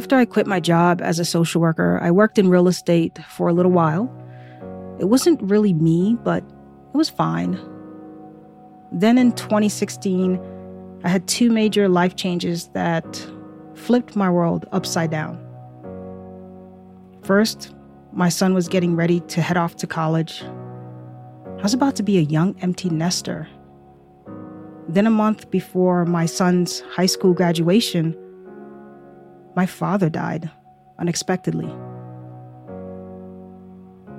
After I quit my job as a social worker, I worked in real estate for a little while. It wasn't really me, but it was fine. Then in 2016, I had two major life changes that flipped my world upside down. First, my son was getting ready to head off to college. I was about to be a young empty nester. Then, a month before my son's high school graduation, my father died unexpectedly.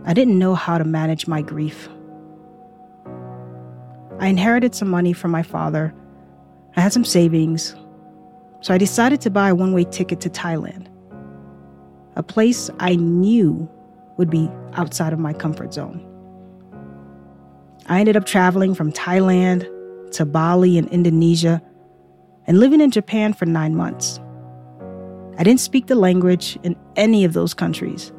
I didn't know how to manage my grief. I inherited some money from my father. I had some savings. So I decided to buy a one way ticket to Thailand, a place I knew would be outside of my comfort zone. I ended up traveling from Thailand to Bali and Indonesia and living in Japan for nine months. I didn't speak the language in any of those countries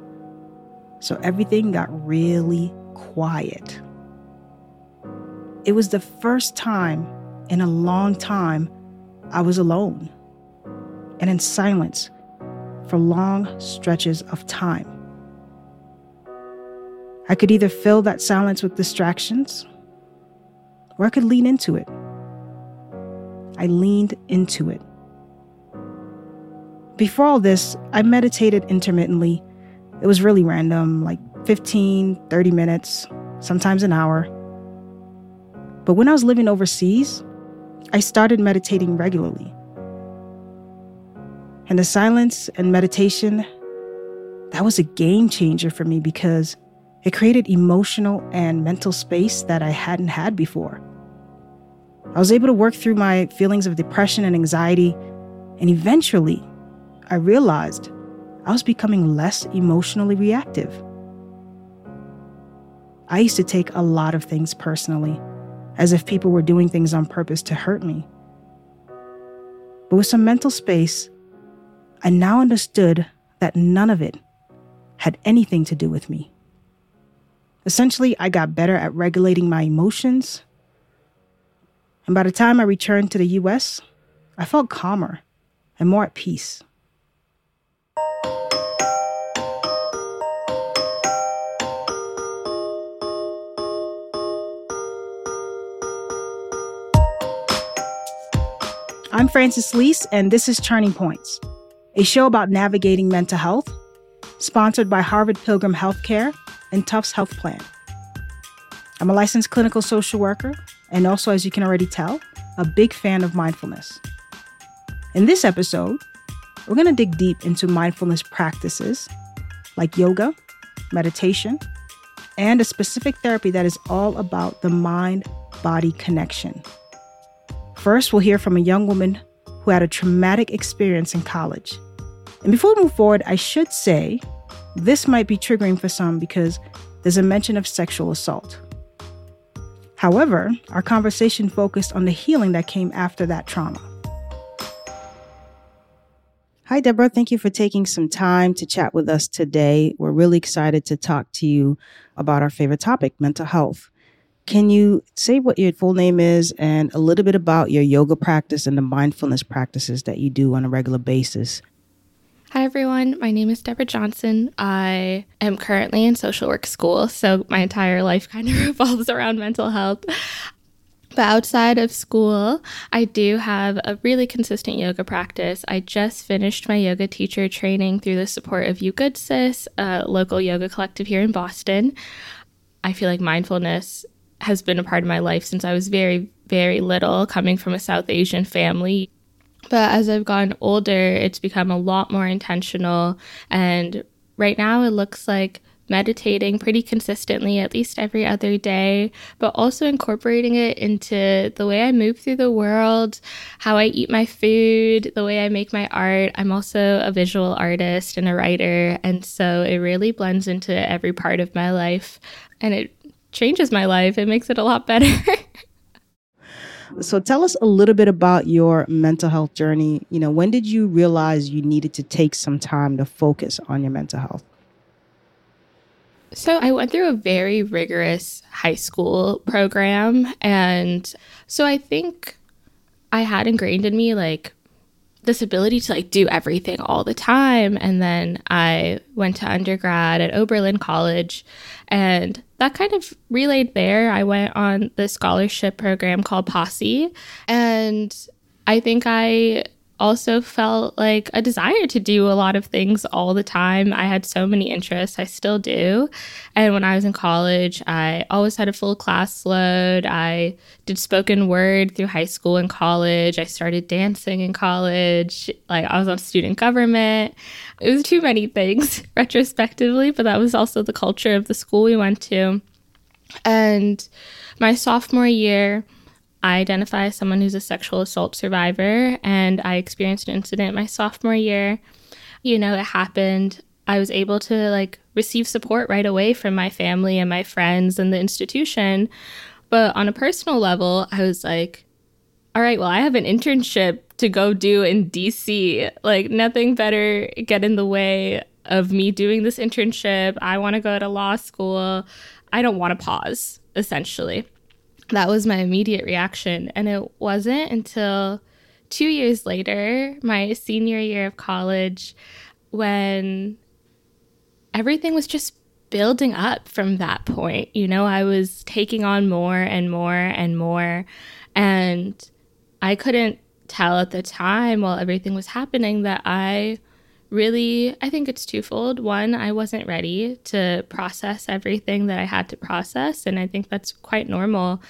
so everything got really quiet. It was the first time in a long time I was alone and in silence for long stretches of time. I could either fill that silence with distractions or I could lean into it. I leaned into it. Before all this, I meditated intermittently it was really random, like 15, 30 minutes, sometimes an hour. But when I was living overseas, I started meditating regularly. And the silence and meditation, that was a game changer for me because it created emotional and mental space that I hadn't had before. I was able to work through my feelings of depression and anxiety, and eventually, I realized I was becoming less emotionally reactive. I used to take a lot of things personally, as if people were doing things on purpose to hurt me. But with some mental space, I now understood that none of it had anything to do with me. Essentially, I got better at regulating my emotions. And by the time I returned to the US, I felt calmer and more at peace. I'm Frantzces Lys, and this is Turning Points, a show about navigating mental health, sponsored by Harvard Pilgrim Healthcare and Tufts Health Plan. I'm a licensed clinical social worker, and also, as you can already tell, a big fan of mindfulness. In this episode, we're going to dig deep into mindfulness practices like yoga, meditation, and a specific therapy that is all about the mind body connection. First, we'll hear from a young woman who had a traumatic experience in college. And before we move forward, I should say this might be triggering for some because there's a mention of sexual assault. However, our conversation focused on the healing that came after that trauma. Hi, Deborah. Thank you for taking some time to chat with us today. We're really excited to talk to you about our favorite topic, mental health. Can you say what your full name is and a little bit about your yoga practice and the mindfulness practices that you do on a regular basis? Hi, everyone. My name is Deborah Johnson. I am currently in social work school, so my entire life kind of revolves around mental health. But outside of school, I do have a really consistent yoga practice. I just finished my yoga teacher training through the support of You Good Sis, a local yoga collective here in Boston. I feel like mindfulness has been a part of my life since I was very, very little, coming from a South Asian family. But as I've gotten older, it's become a lot more intentional. And right now, it looks like meditating pretty consistently, at least every other day, but also incorporating it into the way I move through the world, how I eat my food, the way I make my art. I'm also a visual artist and a writer. And so it really blends into every part of my life. And it changes my life. It makes it a lot better. so tell us a little bit about your mental health journey. You know, when did you realize you needed to take some time to focus on your mental health? So, I went through a very rigorous high school program. And so I think I had ingrained in me like this ability to like do everything all the time. And then I went to undergrad at Oberlin College and that kind of relayed there. I went on the scholarship program called Posse and I think I also felt like a desire to do a lot of things all the time. I had so many interests, I still do. And when I was in college, I always had a full class load. I did spoken word through high school and college. I started dancing in college. Like I was on student government. It was too many things retrospectively, but that was also the culture of the school we went to. And my sophomore year, I identify as someone who's a sexual assault survivor, and I experienced an incident my sophomore year. You know, it happened. I was able to like receive support right away from my family and my friends and the institution. But on a personal level, I was like, all right, well, I have an internship to go do in DC. Like, nothing better get in the way of me doing this internship. I want to go to law school. I don't want to pause, essentially that was my immediate reaction. And it wasn't until two years later, my senior year of college, when everything was just building up from that point. You know, I was taking on more and more and more. And I couldn't tell at the time while everything was happening that I really, I think it's twofold. One, I wasn't ready to process everything that I had to process. And I think that's quite normal.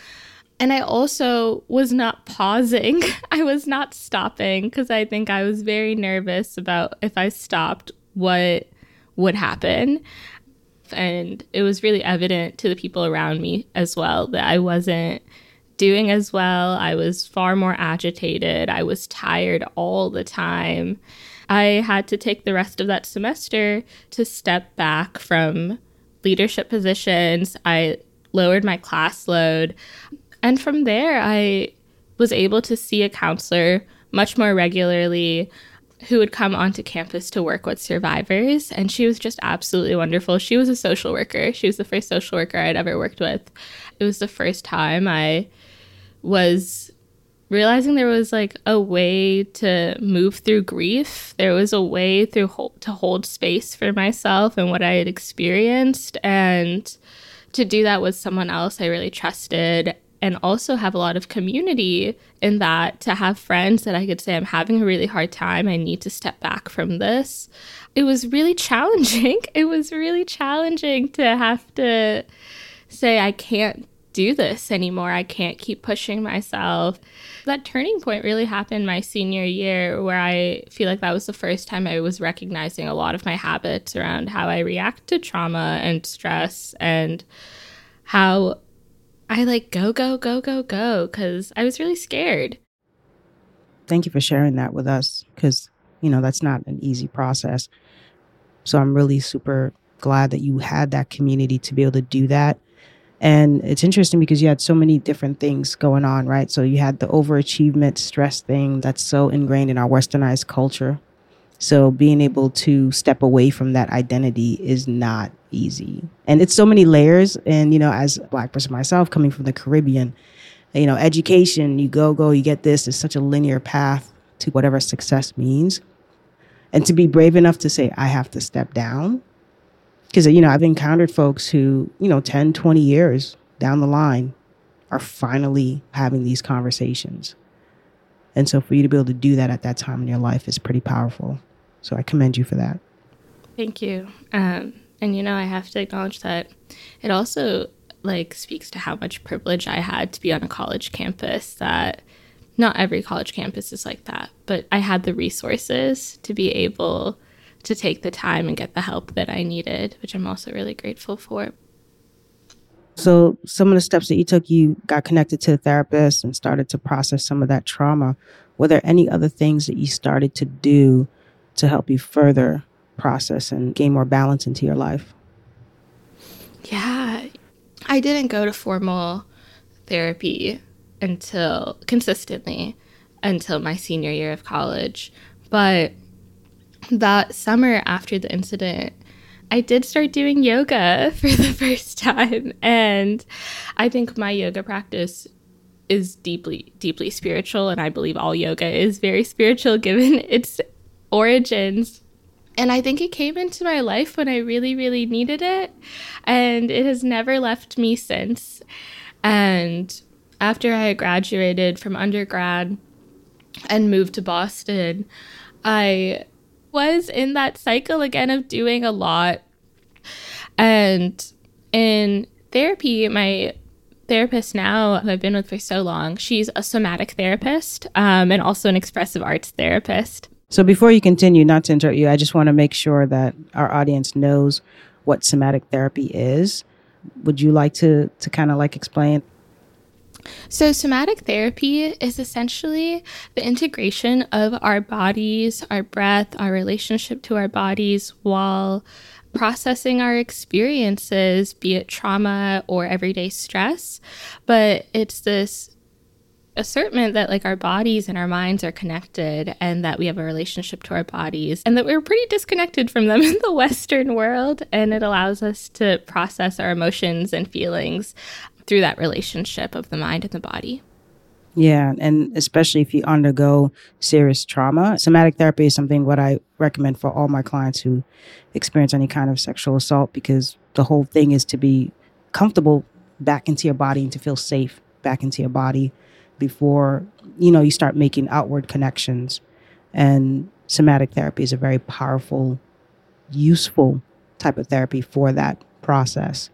And I also was not pausing. I was not stopping because I think I was very nervous about if I stopped, what would happen. And it was really evident to the people around me as well that I wasn't doing as well. I was far more agitated. I was tired all the time. I had to take the rest of that semester to step back from leadership positions. I lowered my class load. And from there, I was able to see a counselor much more regularly who would come onto campus to work with survivors. And she was just absolutely wonderful. She was a social worker. She was the first social worker I'd ever worked with. It was the first time I was realizing there was like a way to move through grief. There was a way through to hold space for myself and what I had experienced and to do that with someone else I really trusted and also have a lot of community in that to have friends that I could say I'm having a really hard time. I need to step back from this. It was really challenging. It was really challenging to have to say I can't do this anymore. I can't keep pushing myself. That turning point really happened my senior year, where I feel like that was the first time I was recognizing a lot of my habits around how I react to trauma and stress and how I like go, go, go, go, go, because I was really scared. Thank you for sharing that with us because, you know, that's not an easy process. So I'm really super glad that you had that community to be able to do that and it's interesting because you had so many different things going on, right? So you had the overachievement stress thing that's so ingrained in our westernized culture. So being able to step away from that identity is not easy. And it's so many layers. And, you know, as a black person myself coming from the Caribbean, you know, education, you go, go, you get this, is such a linear path to whatever success means. And to be brave enough to say, I have to step down because, you know, I've encountered folks who, you know, 10, 20 years down the line are finally having these conversations. And so for you to be able to do that at that time in your life is pretty powerful. So I commend you for that. Thank you. Um, and, you know, I have to acknowledge that it also like speaks to how much privilege I had to be on a college campus that not every college campus is like that, but I had the resources to be able to take the time and get the help that I needed, which I'm also really grateful for. So, some of the steps that you took, you got connected to a therapist and started to process some of that trauma. Were there any other things that you started to do to help you further process and gain more balance into your life? Yeah, I didn't go to formal therapy until consistently until my senior year of college, but that summer after the incident, I did start doing yoga for the first time. And I think my yoga practice is deeply, deeply spiritual. And I believe all yoga is very spiritual given its origins. And I think it came into my life when I really, really needed it. And it has never left me since. And after I graduated from undergrad and moved to Boston, I was in that cycle again of doing a lot. And in therapy, my therapist now, who I've been with for so long, she's a somatic therapist um, and also an expressive arts therapist. So before you continue, not to interrupt you, I just want to make sure that our audience knows what somatic therapy is. Would you like to to kind of like explain? So, somatic therapy is essentially the integration of our bodies, our breath, our relationship to our bodies while processing our experiences, be it trauma or everyday stress. But it's this assertment that like our bodies and our minds are connected and that we have a relationship to our bodies and that we're pretty disconnected from them in the western world and it allows us to process our emotions and feelings through that relationship of the mind and the body yeah, and especially if you undergo serious trauma, somatic therapy is something what I recommend for all my clients who experience any kind of sexual assault because the whole thing is to be comfortable back into your body and to feel safe back into your body before you know you start making outward connections. And somatic therapy is a very powerful, useful type of therapy for that process.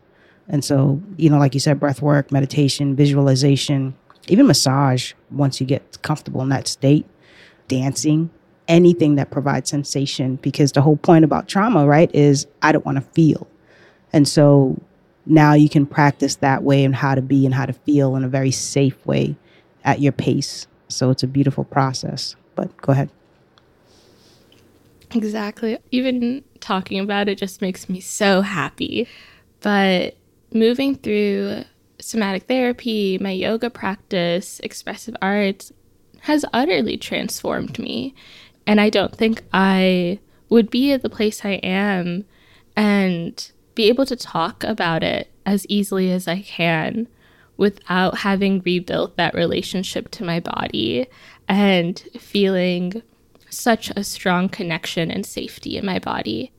And so, you know, like you said, breath work, meditation, visualization, even massage, once you get comfortable in that state, dancing, anything that provides sensation, because the whole point about trauma, right, is I don't want to feel. And so now you can practice that way and how to be and how to feel in a very safe way at your pace. So it's a beautiful process. But go ahead. Exactly. Even talking about it just makes me so happy. But moving through somatic therapy, my yoga practice, expressive arts has utterly transformed me. And I don't think I would be at the place I am and be able to talk about it as easily as I can without having rebuilt that relationship to my body and feeling such a strong connection and safety in my body.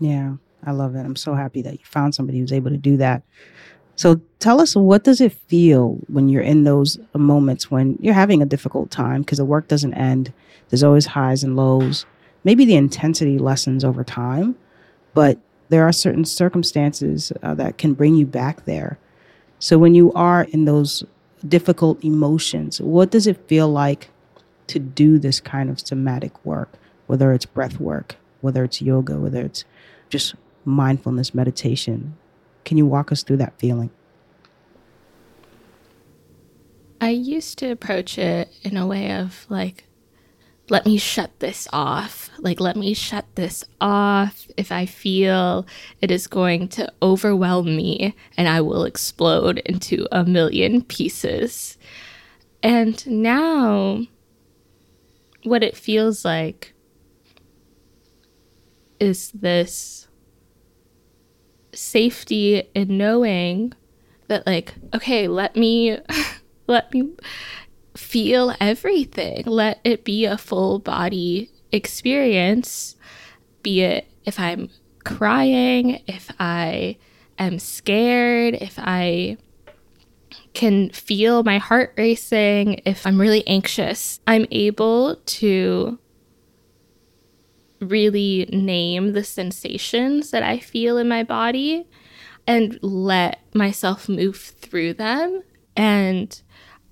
Yeah, I love it. I'm so happy that you found somebody who's able to do that. So tell us what does it feel when you're in those moments when you're having a difficult time because the work doesn't end. There's always highs and lows. Maybe the intensity lessens over time, but there are certain circumstances uh, that can bring you back there. So when you are in those difficult emotions, what does it feel like to do this kind of somatic work, whether it's breath work, whether it's yoga, whether it's just mindfulness meditation? Can you walk us through that feeling? I used to approach it in a way of like, let me shut this off. Like, let me shut this off. If I feel it is going to overwhelm me and I will explode into a million pieces. And now, what it feels like is this safety in knowing that like okay let me let me feel everything. Let it be a full body experience. Be it if i'm crying if i am scared if i can feel my heart racing if i'm really anxious i'm able to really name the sensations that I feel in my body and let myself move through them. And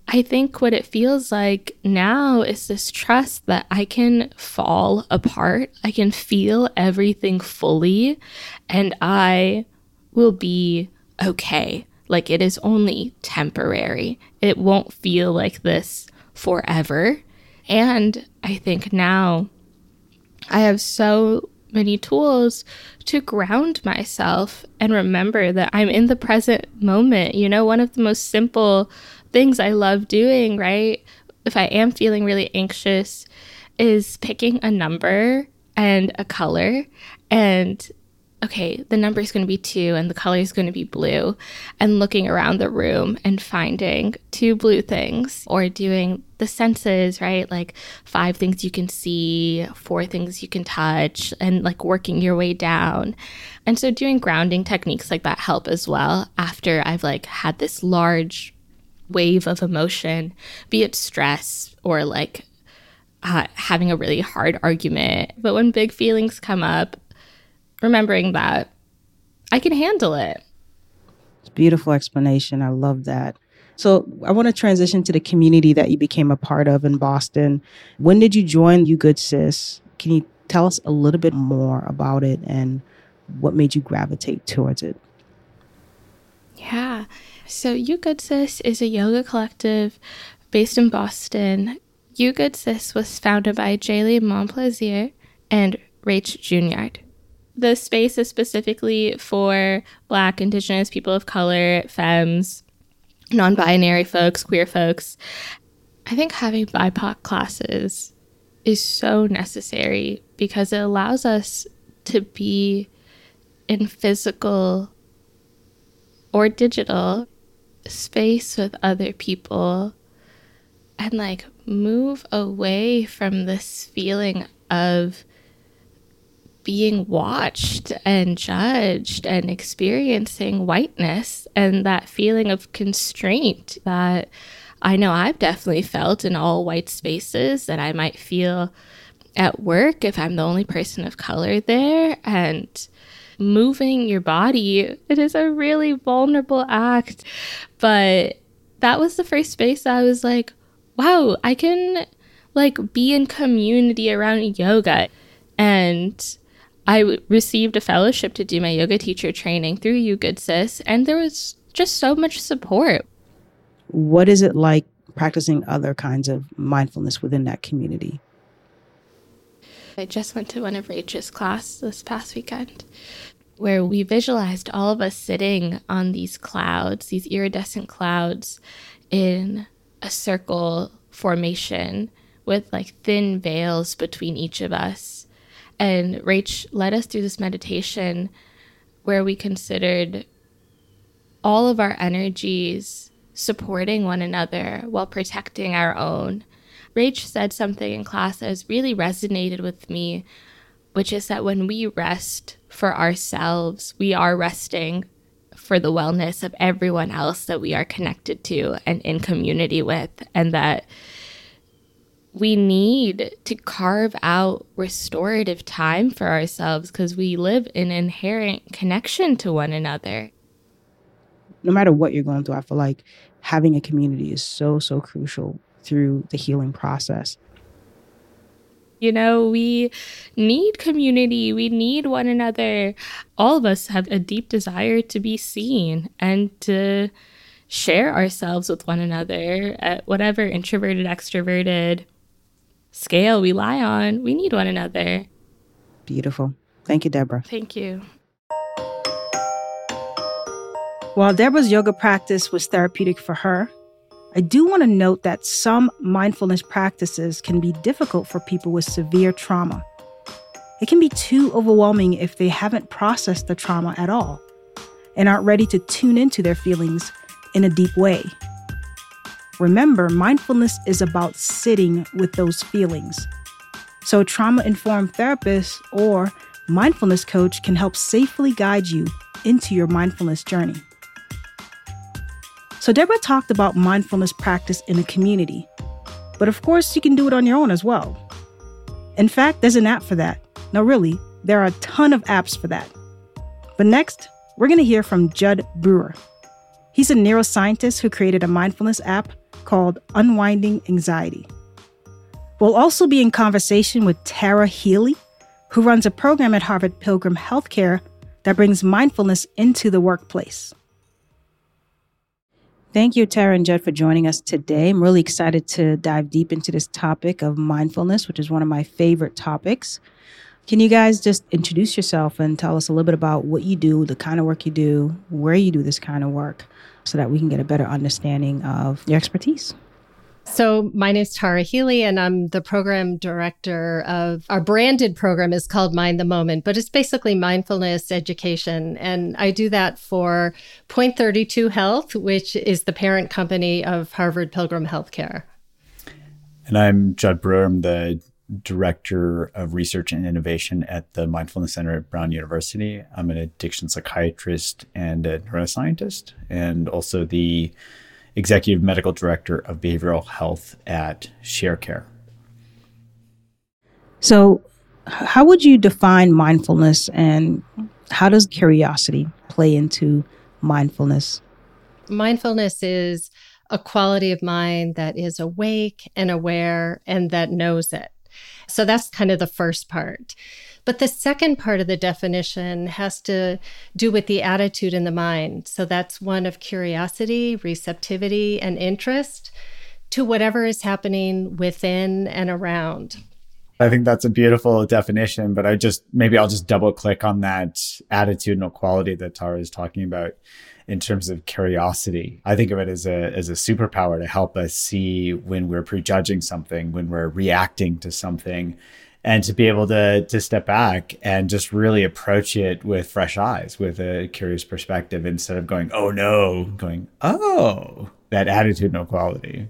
I think what it feels like now is this trust that I can fall apart, I can feel everything fully, and I will be okay. Like it is only temporary, it won't feel like this forever. And I think now I have so many tools to ground myself and remember that I'm in the present moment. You know, one of the most simple things I love doing, right? If I am feeling really anxious, is picking a number and a color and okay, the number is going to be two and the color is going to be blue, and looking around the room and finding two blue things, or doing the senses, right? Like five things you can see, four things you can touch, and like working your way down. And so doing grounding techniques like that help as well after I've like had this large wave of emotion, be it stress or like uh, having a really hard argument. But when big feelings come up, remembering that I can handle it. It's beautiful explanation. I love that. So I want to transition to the community that you became a part of in Boston. When did you join You Good Sis? Can you tell us a little bit more about it and what made you gravitate towards it? Yeah. So You Good Sis is a yoga collective based in Boston. You Good Sis was founded by Jaylee Montplaisir and Rach Juniard. The space is specifically for Black, Indigenous, people of color, femmes, non binary folks, queer folks. I think having BIPOC classes is so necessary because it allows us to be in physical or digital space with other people and like move away from this feeling of being watched and judged and experiencing whiteness and that feeling of constraint that I know I've definitely felt in all white spaces that I might feel at work if I'm the only person of color there. And moving your body it is a really vulnerable act. But that was the first space I was like wow I can like be in community around yoga. And I received a fellowship to do my yoga teacher training through You Good Sis, and there was just so much support. What is it like practicing other kinds of mindfulness within that community? I just went to one of Rachel's class this past weekend where we visualized all of us sitting on these clouds, these iridescent clouds in a circle formation with like thin veils between each of us and Rach led us through this meditation where we considered all of our energies supporting one another while protecting our own. Rach said something in class that has really resonated with me, which is that when we rest for ourselves, we are resting for the wellness of everyone else that we are connected to and in community with, and that we need to carve out restorative time for ourselves because we live in inherent connection to one another. No matter what you're going through, I feel like having a community is so, so crucial through the healing process. You know, we need community. We need one another. All of us have a deep desire to be seen and to share ourselves with one another at whatever introverted, extroverted, scale we lie on, we need one another. Beautiful. Thank you, Deborah. Thank you. While Deborah's yoga practice was therapeutic for her, I do want to note that some mindfulness practices can be difficult for people with severe trauma. It can be too overwhelming if they haven't processed the trauma at all and aren't ready to tune into their feelings in a deep way. Remember, mindfulness is about sitting with those feelings. So, a trauma informed therapist or mindfulness coach can help safely guide you into your mindfulness journey. So, Deborah talked about mindfulness practice in a community, but of course, you can do it on your own as well. In fact, there's an app for that. No, really, there are a ton of apps for that. But next, we're going to hear from Judd Brewer. He's a neuroscientist who created a mindfulness app called Unwinding Anxiety. We'll also be in conversation with Tara Healy, who runs a program at Harvard Pilgrim Healthcare that brings mindfulness into the workplace. Thank you, Tara and Judd, for joining us today. I'm really excited to dive deep into this topic of mindfulness, which is one of my favorite topics. Can you guys just introduce yourself and tell us a little bit about what you do, the kind of work you do, where you do this kind of work? So that we can get a better understanding of your expertise. So, my name is Tara Healy, and I'm the program director of our branded program is called Mind the Moment, but it's basically mindfulness education. And I do that for Point 32 Health, which is the parent company of Harvard Pilgrim Healthcare. And I'm Judd Brewer. I'm the Director of Research and Innovation at the Mindfulness Center at Brown University. I'm an addiction psychiatrist and a neuroscientist, and also the Executive Medical Director of Behavioral Health at ShareCare. So, how would you define mindfulness and how does curiosity play into mindfulness? Mindfulness is a quality of mind that is awake and aware and that knows it. So that's kind of the first part. But the second part of the definition has to do with the attitude in the mind. So that's one of curiosity, receptivity, and interest to whatever is happening within and around. I think that's a beautiful definition, but I just maybe I'll just double click on that attitudinal quality that Tara is talking about in terms of curiosity. I think of it as a as a superpower to help us see when we're prejudging something, when we're reacting to something, and to be able to to step back and just really approach it with fresh eyes, with a curious perspective, instead of going, "Oh no," going, "Oh," that attitudinal quality.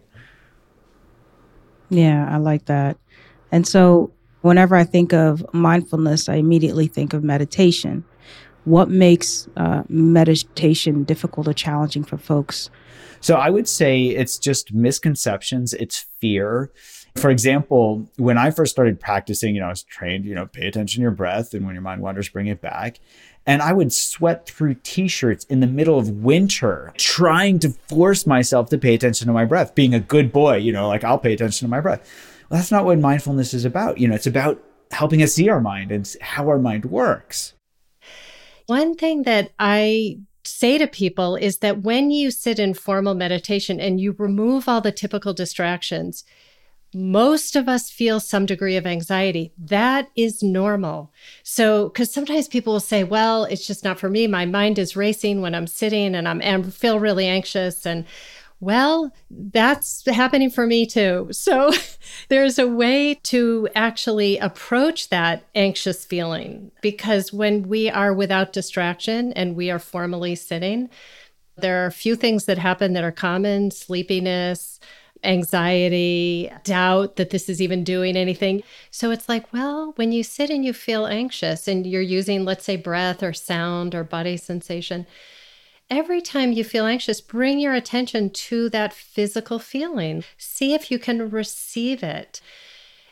Yeah, I like that. And so whenever I think of mindfulness, I immediately think of meditation. What makes uh, meditation difficult or challenging for folks? So I would say it's just misconceptions, it's fear. For example, when I first started practicing, you know, I was trained, you know, pay attention to your breath and when your mind wanders, bring it back. And I would sweat through t shirts in the middle of winter, trying to force myself to pay attention to my breath, being a good boy, you know, like I'll pay attention to my breath. Well, that's not what mindfulness is about. You know, it's about helping us see our mind and how our mind works. One thing that I say to people is that when you sit in formal meditation and you remove all the typical distractions, most of us feel some degree of anxiety. That is normal. So, because sometimes people will say, well, it's just not for me. My mind is racing when I'm sitting and I'm and feel really anxious. And well, that's happening for me too. So there's a way to actually approach that anxious feeling because when we are without distraction and we are formally sitting, there are a few things that happen that are common sleepiness, anxiety, doubt that this is even doing anything. So it's like, well, when you sit and you feel anxious and you're using, let's say, breath or sound or body sensation every time you feel anxious, bring your attention to that physical feeling. See if you can receive it.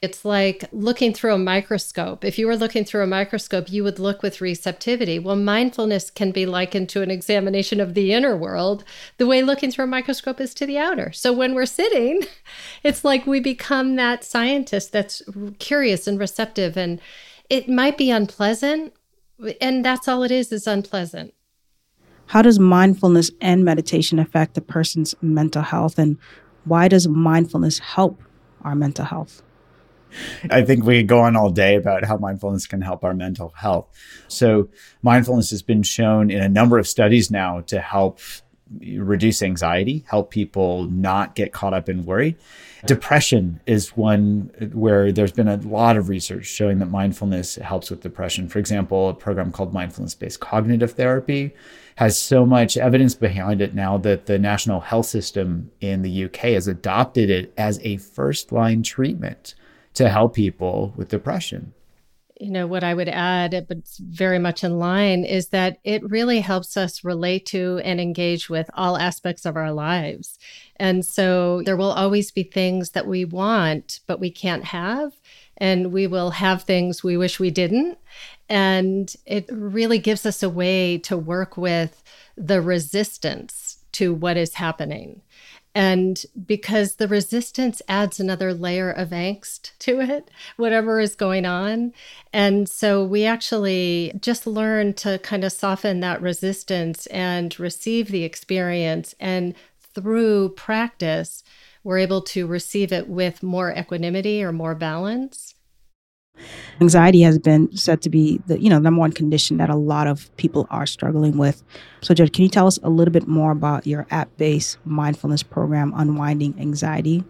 It's like looking through a microscope. If you were looking through a microscope, you would look with receptivity. Well, mindfulness can be likened to an examination of the inner world, the way looking through a microscope is to the outer. So when we're sitting, it's like we become that scientist that's curious and receptive. And it might be unpleasant, and that's all it is, is unpleasant. How does mindfulness and meditation affect a person's mental health? And why does mindfulness help our mental health? I think we could go on all day about how mindfulness can help our mental health. So, mindfulness has been shown in a number of studies now to help reduce anxiety, help people not get caught up in worry. Depression is one where there's been a lot of research showing that mindfulness helps with depression. For example, a program called mindfulness based cognitive therapy has so much evidence behind it now that the National Health System in the UK has adopted it as a first line treatment to help people with depression. You know what i would add but it's very much in line is that it really helps us relate to and engage with all aspects of our lives. And so there will always be things that we want but we can't have and we will have things we wish we didn't and it really gives us a way to work with the resistance to what is happening and because the resistance adds another layer of angst to it, whatever is going on. And so we actually just learn to kind of soften that resistance and receive the experience. And through practice, we're able to receive it with more equanimity or more balance. Anxiety has been said to be the you know number one condition that a lot of people are struggling with. So, Judd, can you tell us a little bit more about your app-based mindfulness program, Unwinding Anxiety?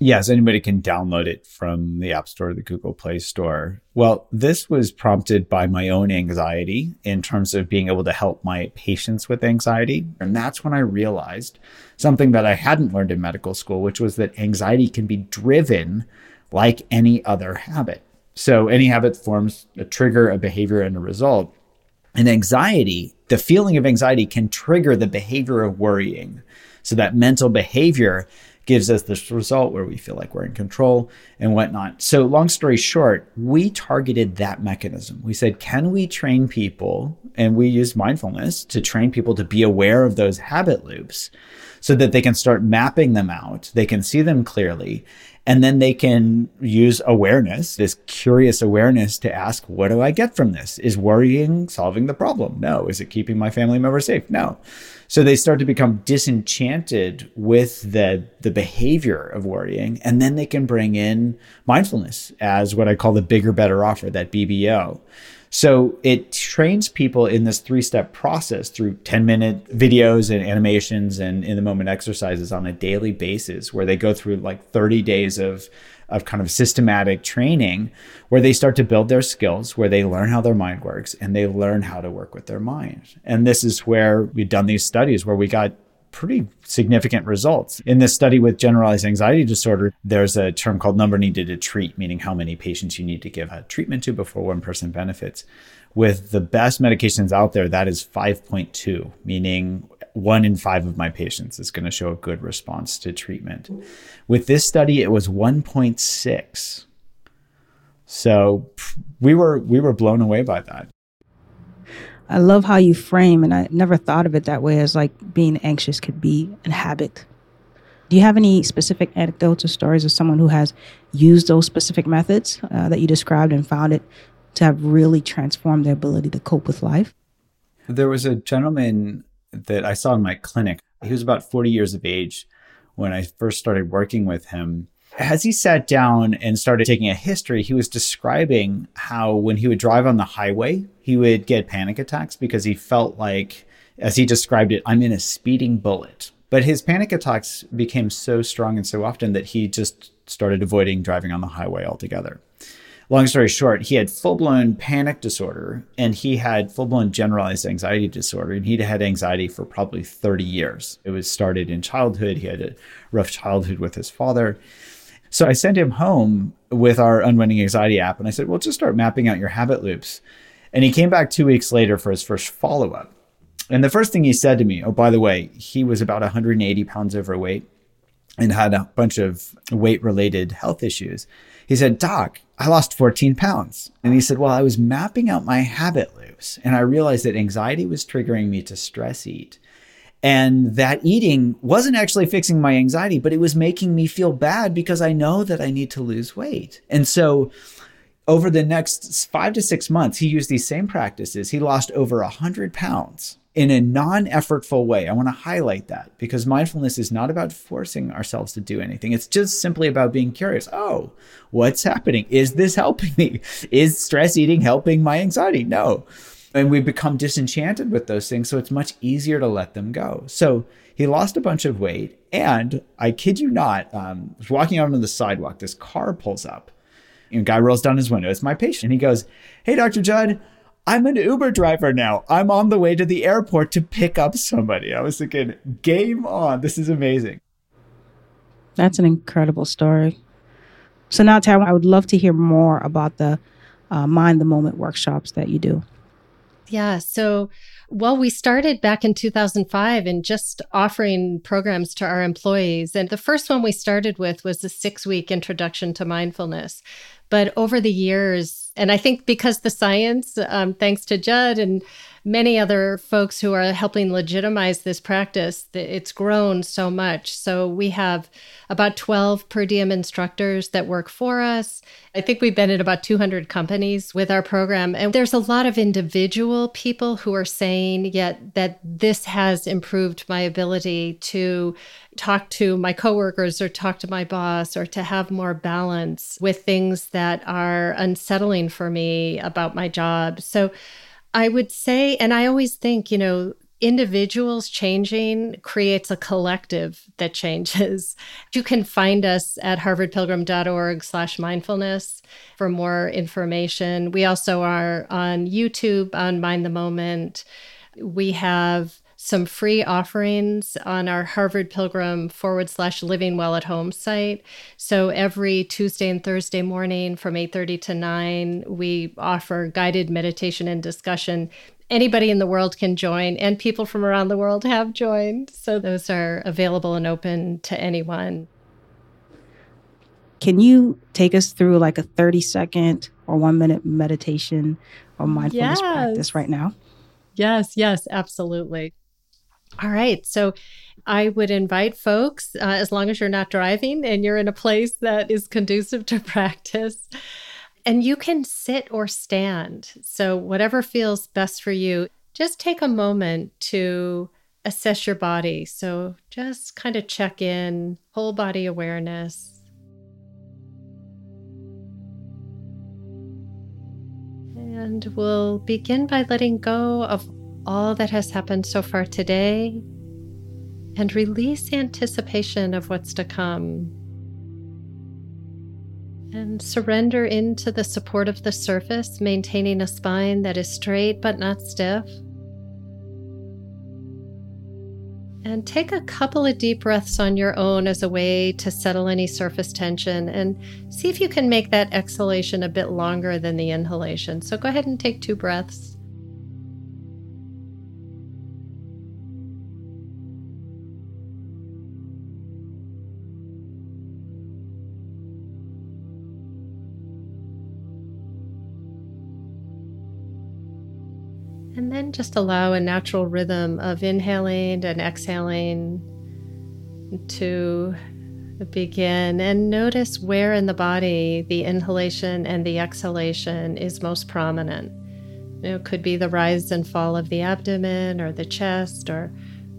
Yes, anybody can download it from the App Store the Google Play Store. Well, this was prompted by my own anxiety in terms of being able to help my patients with anxiety. And that's when I realized something that I hadn't learned in medical school, which was that anxiety can be driven like any other habit. So any habit forms a trigger, a behavior, and a result. And anxiety, the feeling of anxiety can trigger the behavior of worrying. So that mental behavior gives us this result where we feel like we're in control and whatnot. So, long story short, we targeted that mechanism. We said, can we train people? And we used mindfulness to train people to be aware of those habit loops so that they can start mapping them out, they can see them clearly, and then they can use awareness, this curious awareness to ask, what do I get from this? Is worrying solving the problem? No. Is it keeping my family member safe? No. So they start to become disenchanted with the, the behavior of worrying. And then they can bring in mindfulness as what I call the bigger, better offer, that BBO. So it trains people in this three step process through 10 minute videos and animations and in the moment exercises on a daily basis, where they go through like 30 days of, of kind of systematic training where they start to build their skills, where they learn how their mind works and they learn how to work with their mind. And this is where we've done these studies where we got pretty significant results. In this study with generalized anxiety disorder, there's a term called number needed to treat, meaning how many patients you need to give a treatment to before one person benefits. With the best medications out there, that is 5.2, meaning one in five of my patients is going to show a good response to treatment. With this study, it was 1.6. So we were we were blown away by that. I love how you frame, and I never thought of it that way as like being anxious could be a habit. Do you have any specific anecdotes or stories of someone who has used those specific methods uh, that you described and found it to have really transformed their ability to cope with life? There was a gentleman that I saw in my clinic. He was about 40 years of age when I first started working with him as he sat down and started taking a history, he was describing how when he would drive on the highway, he would get panic attacks because he felt like, as he described it, I'm in a speeding bullet. But his panic attacks became so strong and so often that he just started avoiding driving on the highway altogether. Long story short, he had full blown panic disorder and he had full blown generalized anxiety disorder. And he'd had anxiety for probably 30 years. It was started in childhood. He had a rough childhood with his father. So I sent him home with our Unwinding Anxiety app, and I said, well, just start mapping out your habit loops. And he came back two weeks later for his first follow up. And the first thing he said to me, oh, by the way, he was about 180 pounds overweight and had a bunch of weight related health issues. He said, Doc, I lost 14 pounds. And he said, Well, I was mapping out my habit loops and I realized that anxiety was triggering me to stress eat. And that eating wasn't actually fixing my anxiety, but it was making me feel bad because I know that I need to lose weight. And so over the next five to six months, he used these same practices. He lost over a hundred pounds in a non-effortful way. I want to highlight that because mindfulness is not about forcing ourselves to do anything. It's just simply about being curious. Oh, what's happening? Is this helping me? Is stress eating helping my anxiety? No and we become disenchanted with those things. So it's much easier to let them go. So he lost a bunch of weight. And I kid you not, um, was walking out on the sidewalk. This car pulls up. And guy rolls down his window. It's my patient. And he goes, Hey, Dr. Judd, I'm an Uber driver now. I'm on the way to the airport to pick up somebody. I was thinking, game on. This is amazing. That's an incredible story. So now, Tara, I would love to hear more about the uh, Mind the Moment workshops that you do. Yeah. So, well, we started back in 2005 and just offering programs to our employees. And the first one we started with was a six week introduction to mindfulness. But over the years, and I think because the science, um, thanks to Judd and many other folks who are helping legitimize this practice, it's grown so much. So we have about 12 per diem instructors that work for us. I think we've been at about 200 companies with our program. And there's a lot of individual people who are saying yet that this has improved my ability to talk to my coworkers or talk to my boss or to have more balance with things that are unsettling for me about my job. So I would say, and I always think, you know, individuals changing creates a collective that changes. You can find us at harvardpilgrim.org slash mindfulness for more information. We also are on YouTube on Mind the Moment. We have some free offerings on our Harvard Pilgrim forward slash living well at home site. So every Tuesday and Thursday morning from 8:30 to 9, we offer guided meditation and discussion anybody in the world can join, and people from around the world have joined. So those are available and open to anyone. Can you take us through like a 30 second or one minute meditation or mindfulness yes. practice right now? Yes, yes, absolutely. All right. So I would invite folks, uh, as long as you're not driving and you're in a place that is conducive to practice, and you can sit or stand. So, whatever feels best for you, just take a moment to assess your body. So, just kind of check in, whole body awareness. And we'll begin by letting go of all that has happened so far today and release anticipation of what's to come and surrender into the support of the surface, maintaining a spine that is straight but not stiff. And take a couple of deep breaths on your own as a way to settle any surface tension and see if you can make that exhalation a bit longer than the inhalation. So go ahead and take two breaths. And just allow a natural rhythm of inhaling and exhaling to begin and notice where in the body the inhalation and the exhalation is most prominent. You know, it could be the rise and fall of the abdomen or the chest, or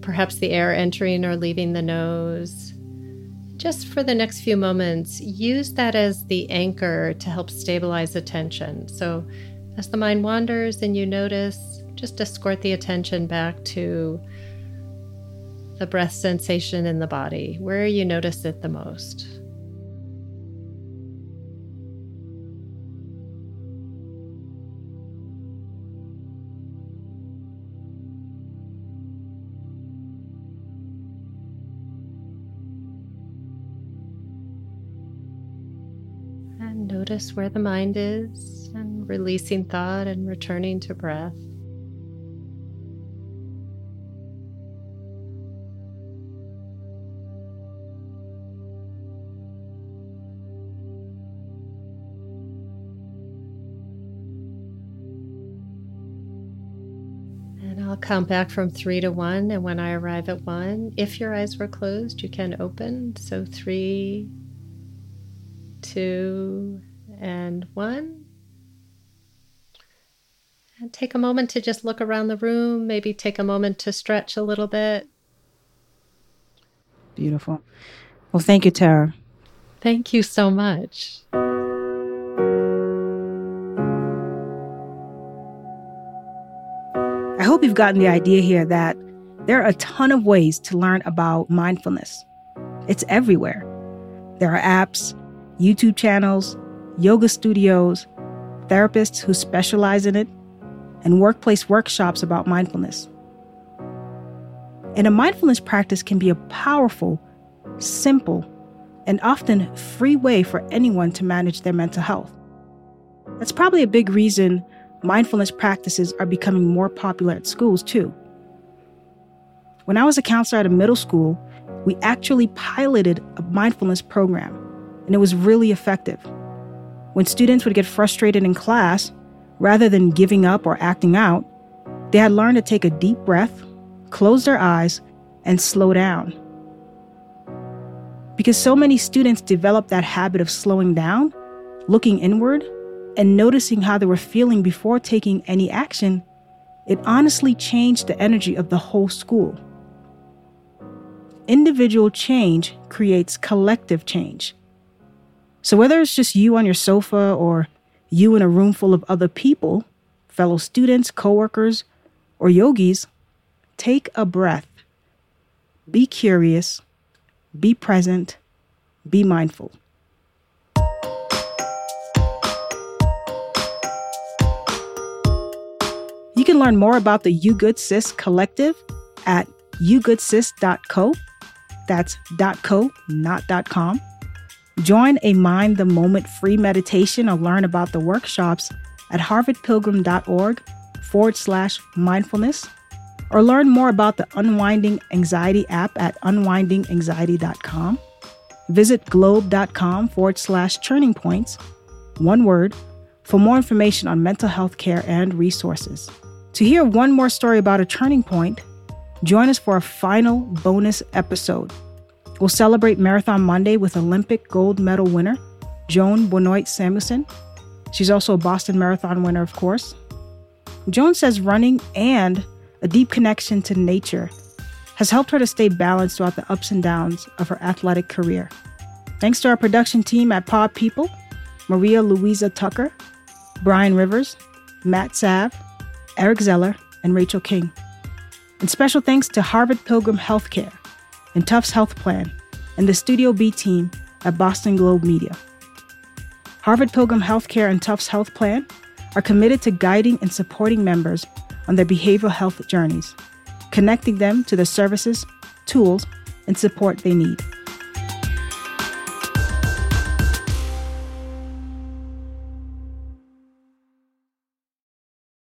perhaps the air entering or leaving the nose. Just for the next few moments, use that as the anchor to help stabilize attention. So, as the mind wanders and you notice just escort the attention back to the breath sensation in the body, where you notice it the most. And notice where the mind is and releasing thought and returning to breath. Count back from three to one. And when I arrive at one, if your eyes were closed, you can open. So three, two, and one. And take a moment to just look around the room, maybe take a moment to stretch a little bit. Beautiful. Well, thank you, Tara. Thank you so much. Hope you've gotten the idea here that there are a ton of ways to learn about mindfulness. It's everywhere. There are apps, YouTube channels, yoga studios, therapists who specialize in it, and workplace workshops about mindfulness. And a mindfulness practice can be a powerful, simple, and often free way for anyone to manage their mental health. That's probably a big reason mindfulness practices are becoming more popular at schools too. When I was a counselor at a middle school, we actually piloted a mindfulness program, and it was really effective. When students would get frustrated in class, rather than giving up or acting out, they had learned to take a deep breath, close their eyes, and slow down. Because so many students develop that habit of slowing down, looking inward, and noticing how they were feeling before taking any action, it honestly changed the energy of the whole school. Individual change creates collective change. So, whether it's just you on your sofa or you in a room full of other people, fellow students, coworkers, or yogis, take a breath, be curious, be present, be mindful. Learn more about the You Good Sis Collective at yougoodsis.co. That's .co, not .com. Join a Mind the Moment free meditation or learn about the workshops at harvardpilgrim.org forward slash mindfulness or learn more about the Unwinding Anxiety app at unwindinganxiety.com. Visit globe.com forward slash turning points, one word, for more information on mental health care and resources. To hear one more story about a turning point, join us for a final bonus episode. We'll celebrate Marathon Monday with Olympic gold medal winner Joan Benoit Samuelson. She's also a Boston Marathon winner, of course. Joan says running and a deep connection to nature has helped her to stay balanced throughout the ups and downs of her athletic career. Thanks to our production team at Pod People Maria Louisa Tucker, Brian Rivers, Matt Sav, Eric Zeller, and Rachel King. And special thanks to Harvard Pilgrim Healthcare and Tufts Health Plan and the Studio B team at Boston Globe Media. Harvard Pilgrim Healthcare and Tufts Health Plan are committed to guiding and supporting members on their behavioral health journeys, connecting them to the services, tools, and support they need.